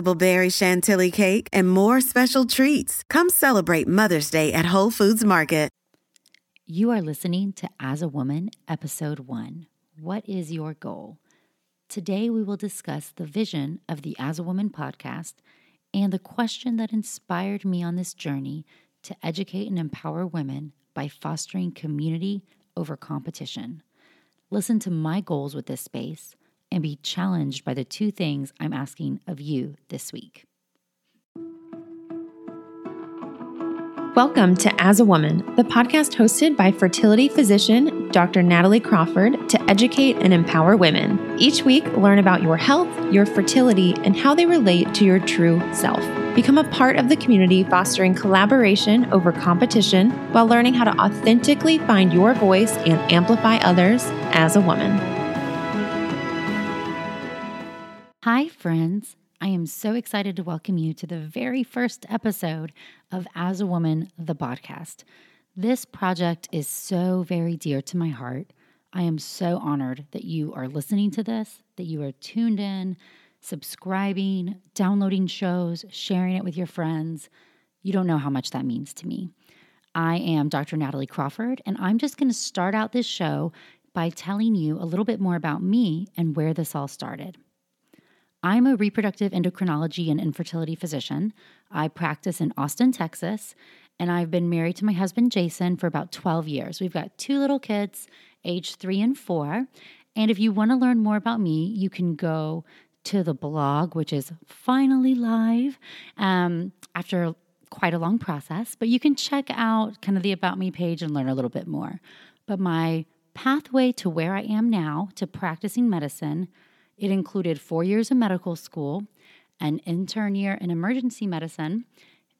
berry chantilly cake, and more special treats. Come celebrate Mother's Day at Whole Foods Market. You are listening to As a Woman, Episode 1 What is Your Goal? Today, we will discuss the vision of the As a Woman podcast and the question that inspired me on this journey to educate and empower women by fostering community over competition. Listen to my goals with this space and be challenged by the two things I'm asking of you this week. Welcome to As a Woman, the podcast hosted by fertility physician Dr. Natalie Crawford to educate and empower women. Each week, learn about your health, your fertility, and how they relate to your true self. Become a part of the community fostering collaboration over competition while learning how to authentically find your voice and amplify others as a woman. Hi, friends. I am so excited to welcome you to the very first episode of As a Woman, the podcast. This project is so very dear to my heart. I am so honored that you are listening to this, that you are tuned in, subscribing, downloading shows, sharing it with your friends. You don't know how much that means to me. I am Dr. Natalie Crawford, and I'm just going to start out this show by telling you a little bit more about me and where this all started. I'm a reproductive endocrinology and infertility physician. I practice in Austin, Texas, and I've been married to my husband, Jason, for about 12 years. We've got two little kids, age three and four. And if you want to learn more about me, you can go to the blog, which is finally live um, after quite a long process. But you can check out kind of the About Me page and learn a little bit more. But my pathway to where I am now, to practicing medicine, it included four years of medical school, an intern year in emergency medicine.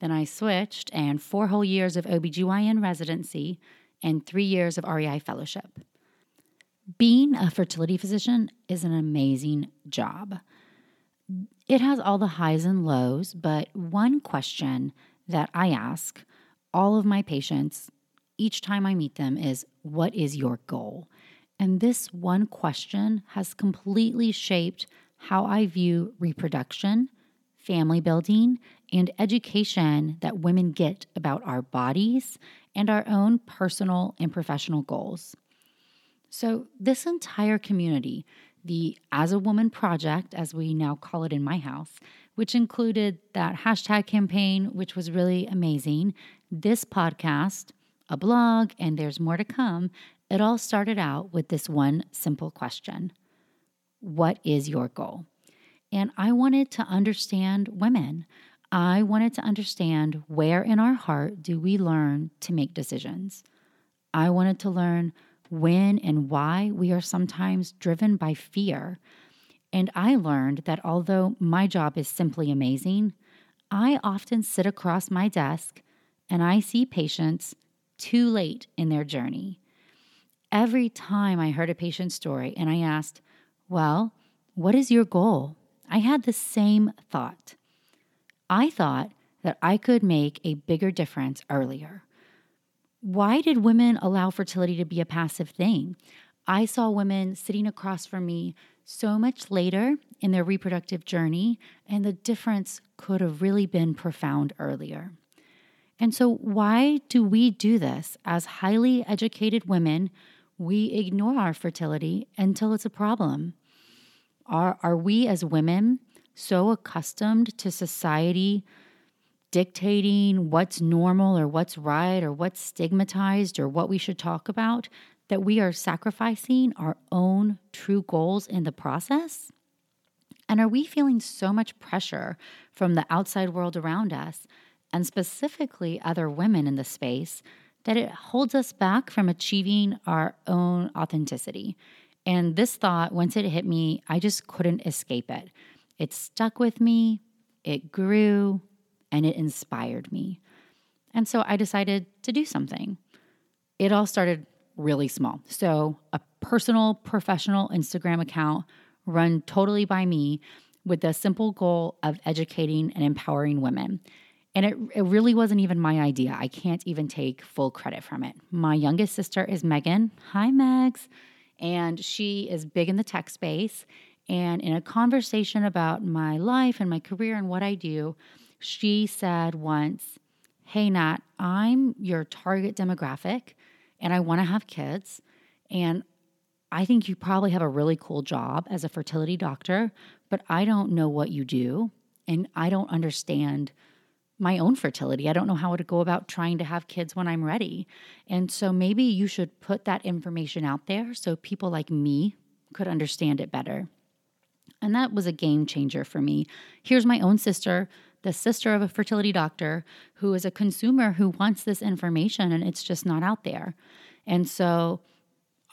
Then I switched, and four whole years of OBGYN residency and three years of REI fellowship. Being a fertility physician is an amazing job. It has all the highs and lows, but one question that I ask all of my patients each time I meet them is What is your goal? And this one question has completely shaped how I view reproduction, family building, and education that women get about our bodies and our own personal and professional goals. So, this entire community, the As a Woman Project, as we now call it in my house, which included that hashtag campaign, which was really amazing, this podcast, a blog, and there's more to come, it all started out with this one simple question What is your goal? And I wanted to understand women. I wanted to understand where in our heart do we learn to make decisions. I wanted to learn when and why we are sometimes driven by fear. And I learned that although my job is simply amazing, I often sit across my desk and I see patients too late in their journey every time I heard a patient's story and I asked, Well, what is your goal? I had the same thought. I thought that I could make a bigger difference earlier. Why did women allow fertility to be a passive thing? I saw women sitting across from me so much later in their reproductive journey, and the difference could have really been profound earlier. And so, why do we do this as highly educated women we ignore our fertility until it's a problem. Are, are we as women so accustomed to society dictating what's normal or what's right or what's stigmatized or what we should talk about, that we are sacrificing our own true goals in the process? And are we feeling so much pressure from the outside world around us, and specifically other women in the space, that it holds us back from achieving our own authenticity? And this thought, once it hit me, I just couldn't escape it. It stuck with me, it grew, and it inspired me. And so I decided to do something. It all started really small. So, a personal, professional Instagram account run totally by me with the simple goal of educating and empowering women. And it, it really wasn't even my idea. I can't even take full credit from it. My youngest sister is Megan. Hi, Megs. And she is big in the tech space. And in a conversation about my life and my career and what I do, she said once, Hey, Nat, I'm your target demographic and I want to have kids. And I think you probably have a really cool job as a fertility doctor, but I don't know what you do. And I don't understand my own fertility. I don't know how to go about trying to have kids when I'm ready. And so maybe you should put that information out there so people like me could understand it better. And that was a game changer for me. Here's my own sister, the sister of a fertility doctor, who is a consumer who wants this information and it's just not out there. And so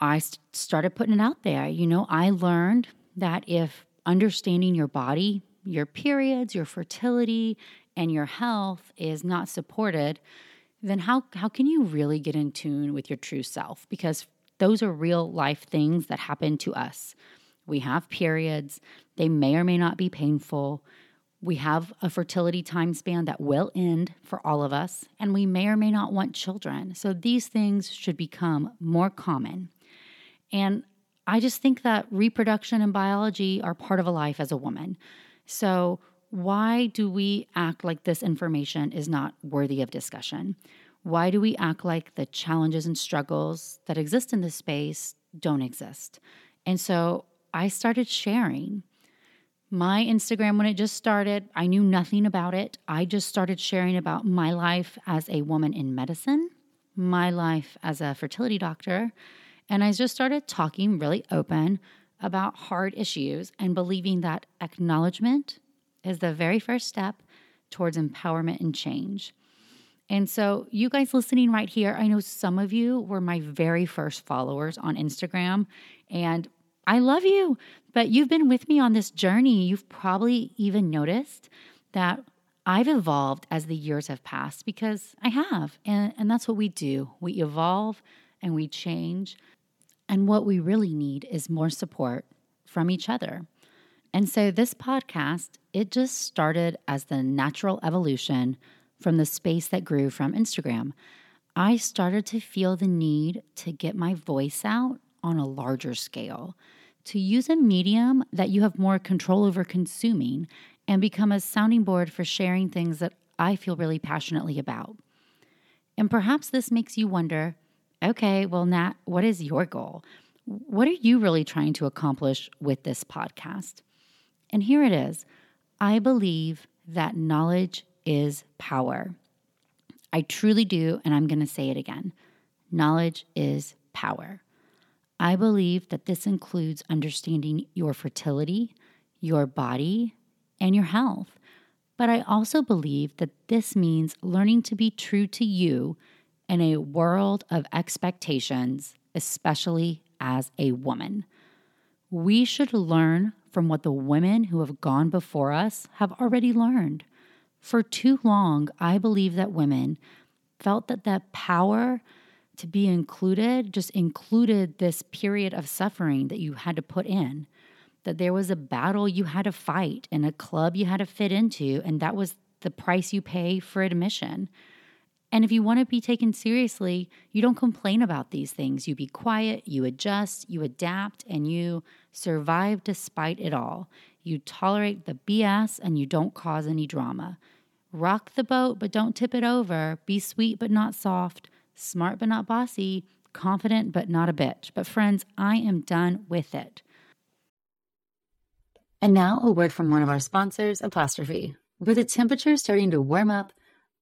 I started putting it out there. You know, I learned that if understanding your body, your periods, your fertility, and your health is not supported, then how, how can you really get in tune with your true self? Because those are real life things that happen to us. We have periods, they may or may not be painful. We have a fertility time span that will end for all of us, and we may or may not want children. So these things should become more common. And I just think that reproduction and biology are part of a life as a woman. So, why do we act like this information is not worthy of discussion? Why do we act like the challenges and struggles that exist in this space don't exist? And so I started sharing. My Instagram, when it just started, I knew nothing about it. I just started sharing about my life as a woman in medicine, my life as a fertility doctor, and I just started talking really open about hard issues and believing that acknowledgement is the very first step towards empowerment and change. And so, you guys listening right here, I know some of you were my very first followers on Instagram, and I love you, but you've been with me on this journey. You've probably even noticed that I've evolved as the years have passed because I have. And, and that's what we do we evolve and we change. And what we really need is more support from each other. And so this podcast, it just started as the natural evolution from the space that grew from Instagram. I started to feel the need to get my voice out on a larger scale, to use a medium that you have more control over consuming and become a sounding board for sharing things that I feel really passionately about. And perhaps this makes you wonder okay, well, Nat, what is your goal? What are you really trying to accomplish with this podcast? And here it is I believe that knowledge is power. I truly do, and I'm going to say it again knowledge is power. I believe that this includes understanding your fertility, your body, and your health. But I also believe that this means learning to be true to you in a world of expectations, especially as a woman. We should learn from what the women who have gone before us have already learned. For too long, I believe that women felt that that power to be included just included this period of suffering that you had to put in, that there was a battle you had to fight and a club you had to fit into, and that was the price you pay for admission. And if you want to be taken seriously, you don't complain about these things. You be quiet, you adjust, you adapt, and you survive despite it all. You tolerate the BS and you don't cause any drama. Rock the boat, but don't tip it over. Be sweet, but not soft. Smart, but not bossy. Confident, but not a bitch. But friends, I am done with it. And now a word from one of our sponsors, Apostrophe. With the temperature starting to warm up,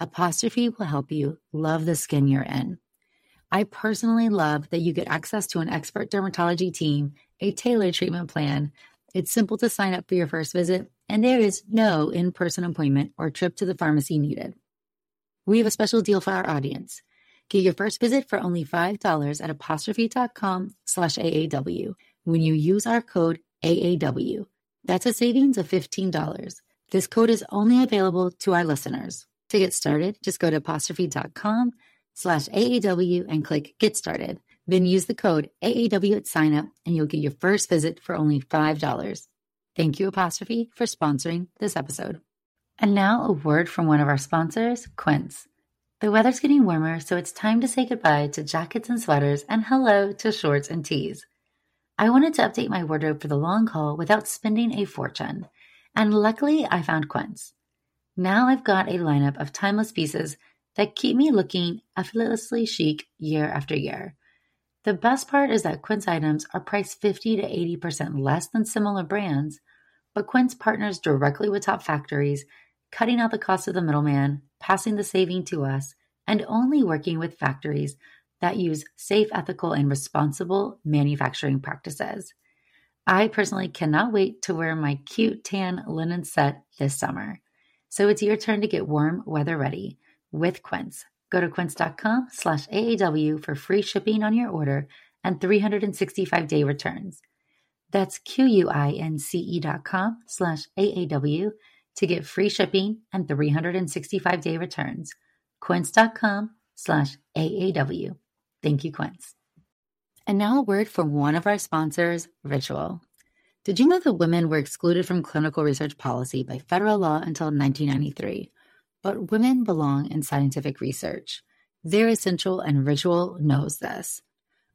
Apostrophe will help you love the skin you're in. I personally love that you get access to an expert dermatology team, a tailored treatment plan. It's simple to sign up for your first visit, and there is no in person appointment or trip to the pharmacy needed. We have a special deal for our audience. Get your first visit for only $5 at apostrophe.com slash AAW when you use our code AAW. That's a savings of $15. This code is only available to our listeners. To get started, just go to apostrophe.com slash AAW and click Get Started. Then use the code AAW at sign up and you'll get your first visit for only $5. Thank you, Apostrophe, for sponsoring this episode. And now a word from one of our sponsors, Quince. The weather's getting warmer, so it's time to say goodbye to jackets and sweaters and hello to shorts and tees. I wanted to update my wardrobe for the long haul without spending a fortune, and luckily I found Quince. Now I've got a lineup of timeless pieces that keep me looking effortlessly chic year after year. The best part is that Quince items are priced 50 to 80% less than similar brands, but Quince partners directly with top factories, cutting out the cost of the middleman, passing the saving to us, and only working with factories that use safe, ethical, and responsible manufacturing practices. I personally cannot wait to wear my cute tan linen set this summer. So it's your turn to get warm weather ready with Quince. Go to quince.com slash AAW for free shipping on your order and 365 day returns. That's Q-U-I-N-C-E dot com slash AAW to get free shipping and 365 day returns. Quince.com slash AAW. Thank you, Quince. And now a word from one of our sponsors, Ritual. Did you know that women were excluded from clinical research policy by federal law until 1993? But women belong in scientific research. They're essential, and Ritual knows this.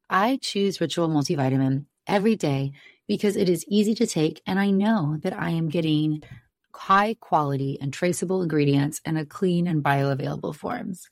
I choose Ritual multivitamin every day because it is easy to take, and I know that I am getting high quality and traceable ingredients in a clean and bioavailable forms.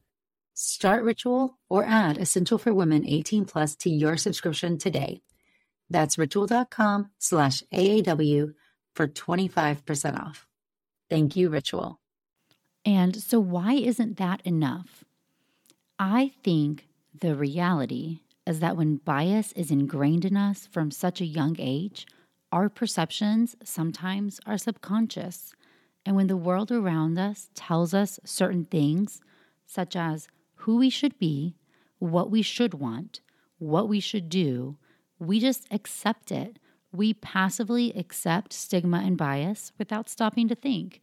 Start Ritual or add Essential for Women 18 Plus to your subscription today. That's ritual.com slash AAW for 25% off. Thank you, Ritual. And so, why isn't that enough? I think the reality is that when bias is ingrained in us from such a young age, our perceptions sometimes are subconscious. And when the world around us tells us certain things, such as who we should be, what we should want, what we should do, we just accept it. We passively accept stigma and bias without stopping to think.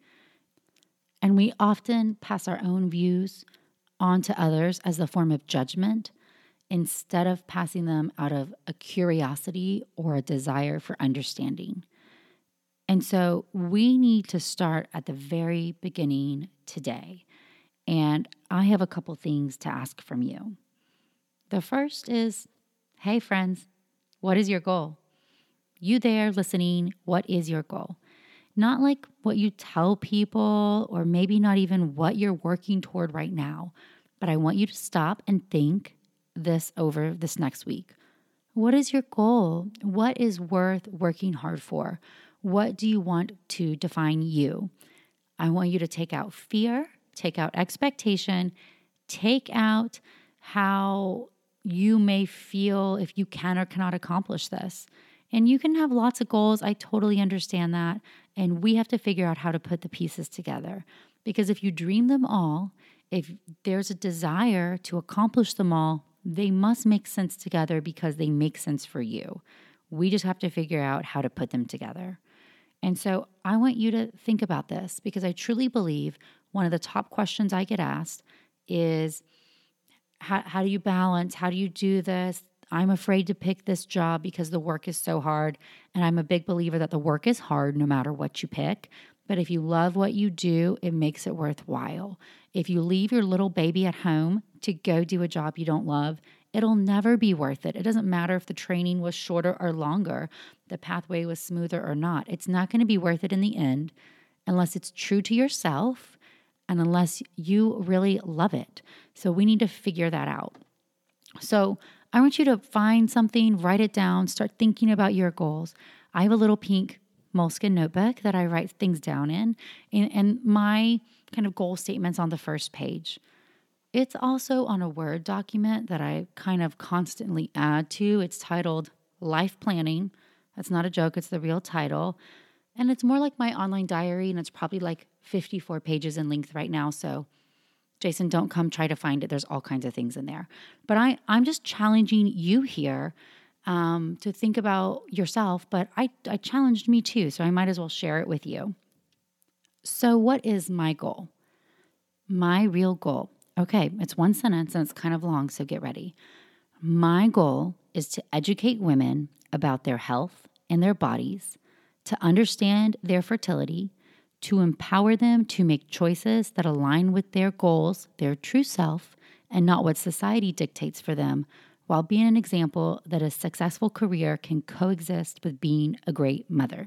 And we often pass our own views on to others as a form of judgment instead of passing them out of a curiosity or a desire for understanding. And so we need to start at the very beginning today. And I have a couple things to ask from you. The first is Hey, friends, what is your goal? You there listening, what is your goal? Not like what you tell people, or maybe not even what you're working toward right now, but I want you to stop and think this over this next week. What is your goal? What is worth working hard for? What do you want to define you? I want you to take out fear take out expectation, take out how you may feel if you can or cannot accomplish this. And you can have lots of goals. I totally understand that. And we have to figure out how to put the pieces together. Because if you dream them all if there's a desire to accomplish them all, they must make sense together because they make sense for you. We just have to figure out how to put them together. And so I want you to think about this because I truly believe one of the top questions I get asked is how, how do you balance? How do you do this? I'm afraid to pick this job because the work is so hard. And I'm a big believer that the work is hard no matter what you pick. But if you love what you do, it makes it worthwhile. If you leave your little baby at home to go do a job you don't love, it'll never be worth it. It doesn't matter if the training was shorter or longer, the pathway was smoother or not. It's not going to be worth it in the end unless it's true to yourself and unless you really love it. So we need to figure that out. So I want you to find something, write it down, start thinking about your goals. I have a little pink Moleskine notebook that I write things down in, and, and my kind of goal statements on the first page. It's also on a Word document that I kind of constantly add to. It's titled Life Planning. That's not a joke, it's the real title. And it's more like my online diary, and it's probably like 54 pages in length right now. So, Jason, don't come try to find it. There's all kinds of things in there. But I, I'm just challenging you here um, to think about yourself, but I, I challenged me too, so I might as well share it with you. So, what is my goal? My real goal. Okay, it's one sentence and it's kind of long, so get ready. My goal is to educate women about their health and their bodies, to understand their fertility, to empower them to make choices that align with their goals, their true self, and not what society dictates for them while being an example that a successful career can coexist with being a great mother.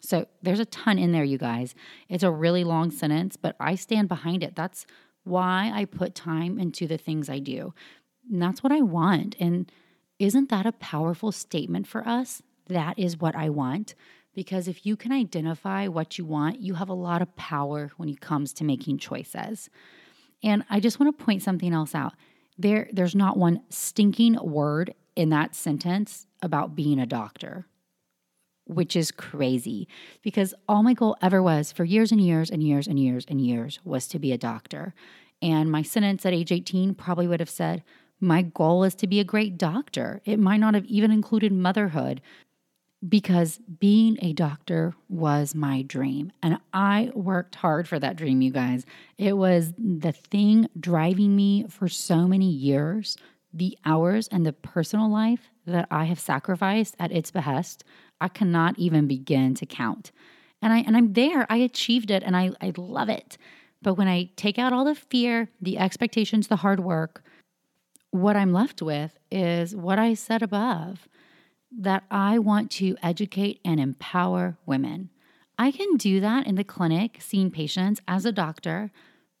So there's a ton in there, you guys. It's a really long sentence, but I stand behind it. That's why I put time into the things I do. And that's what I want. And isn't that a powerful statement for us? That is what I want. Because if you can identify what you want, you have a lot of power when it comes to making choices. And I just want to point something else out there there's not one stinking word in that sentence about being a doctor which is crazy because all my goal ever was for years and years and years and years and years was to be a doctor. And my sentence at age 18 probably would have said, My goal is to be a great doctor. It might not have even included motherhood, because being a doctor was my dream. And I worked hard for that dream, you guys. It was the thing driving me for so many years. The hours and the personal life that I have sacrificed at its behest, I cannot even begin to count. And I and I'm there. I achieved it and I, I love it. But when I take out all the fear, the expectations, the hard work, what I'm left with is what I said above that I want to educate and empower women. I can do that in the clinic, seeing patients as a doctor,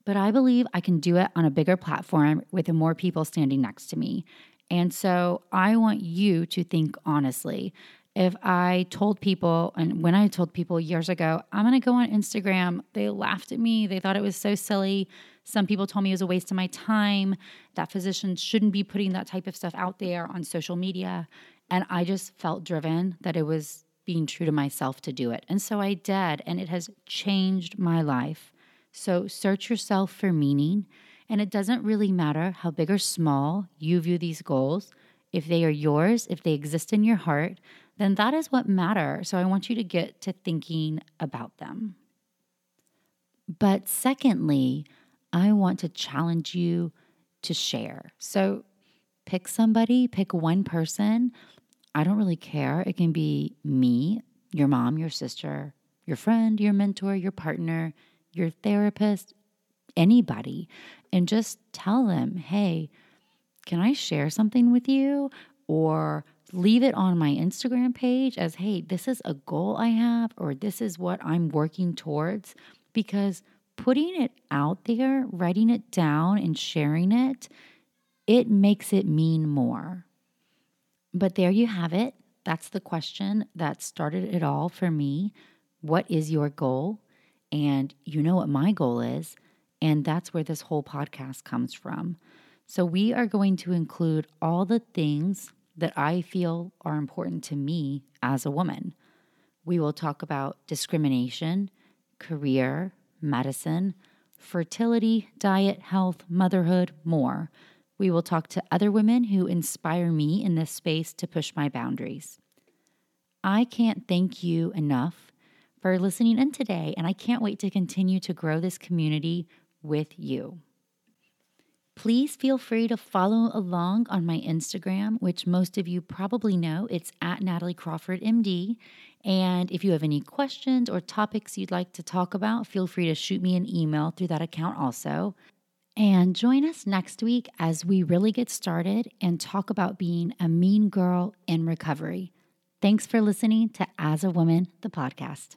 but I believe I can do it on a bigger platform with more people standing next to me. And so I want you to think honestly. If I told people, and when I told people years ago, I'm gonna go on Instagram, they laughed at me. They thought it was so silly. Some people told me it was a waste of my time, that physicians shouldn't be putting that type of stuff out there on social media. And I just felt driven that it was being true to myself to do it. And so I did, and it has changed my life. So search yourself for meaning. And it doesn't really matter how big or small you view these goals. If they are yours, if they exist in your heart, then that is what matters. So I want you to get to thinking about them. But secondly, I want to challenge you to share. So pick somebody, pick one person I don't really care. It can be me, your mom, your sister, your friend, your mentor, your partner, your therapist, anybody, and just tell them, hey, can I share something with you? Or leave it on my Instagram page as, hey, this is a goal I have, or this is what I'm working towards. Because putting it out there, writing it down, and sharing it, it makes it mean more. But there you have it. That's the question that started it all for me. What is your goal? And you know what my goal is. And that's where this whole podcast comes from. So, we are going to include all the things that I feel are important to me as a woman. We will talk about discrimination, career, medicine, fertility, diet, health, motherhood, more. We will talk to other women who inspire me in this space to push my boundaries. I can't thank you enough for listening in today, and I can't wait to continue to grow this community with you. Please feel free to follow along on my Instagram, which most of you probably know. It's at Natalie Crawford MD. And if you have any questions or topics you'd like to talk about, feel free to shoot me an email through that account also. And join us next week as we really get started and talk about being a mean girl in recovery. Thanks for listening to As a Woman, the podcast.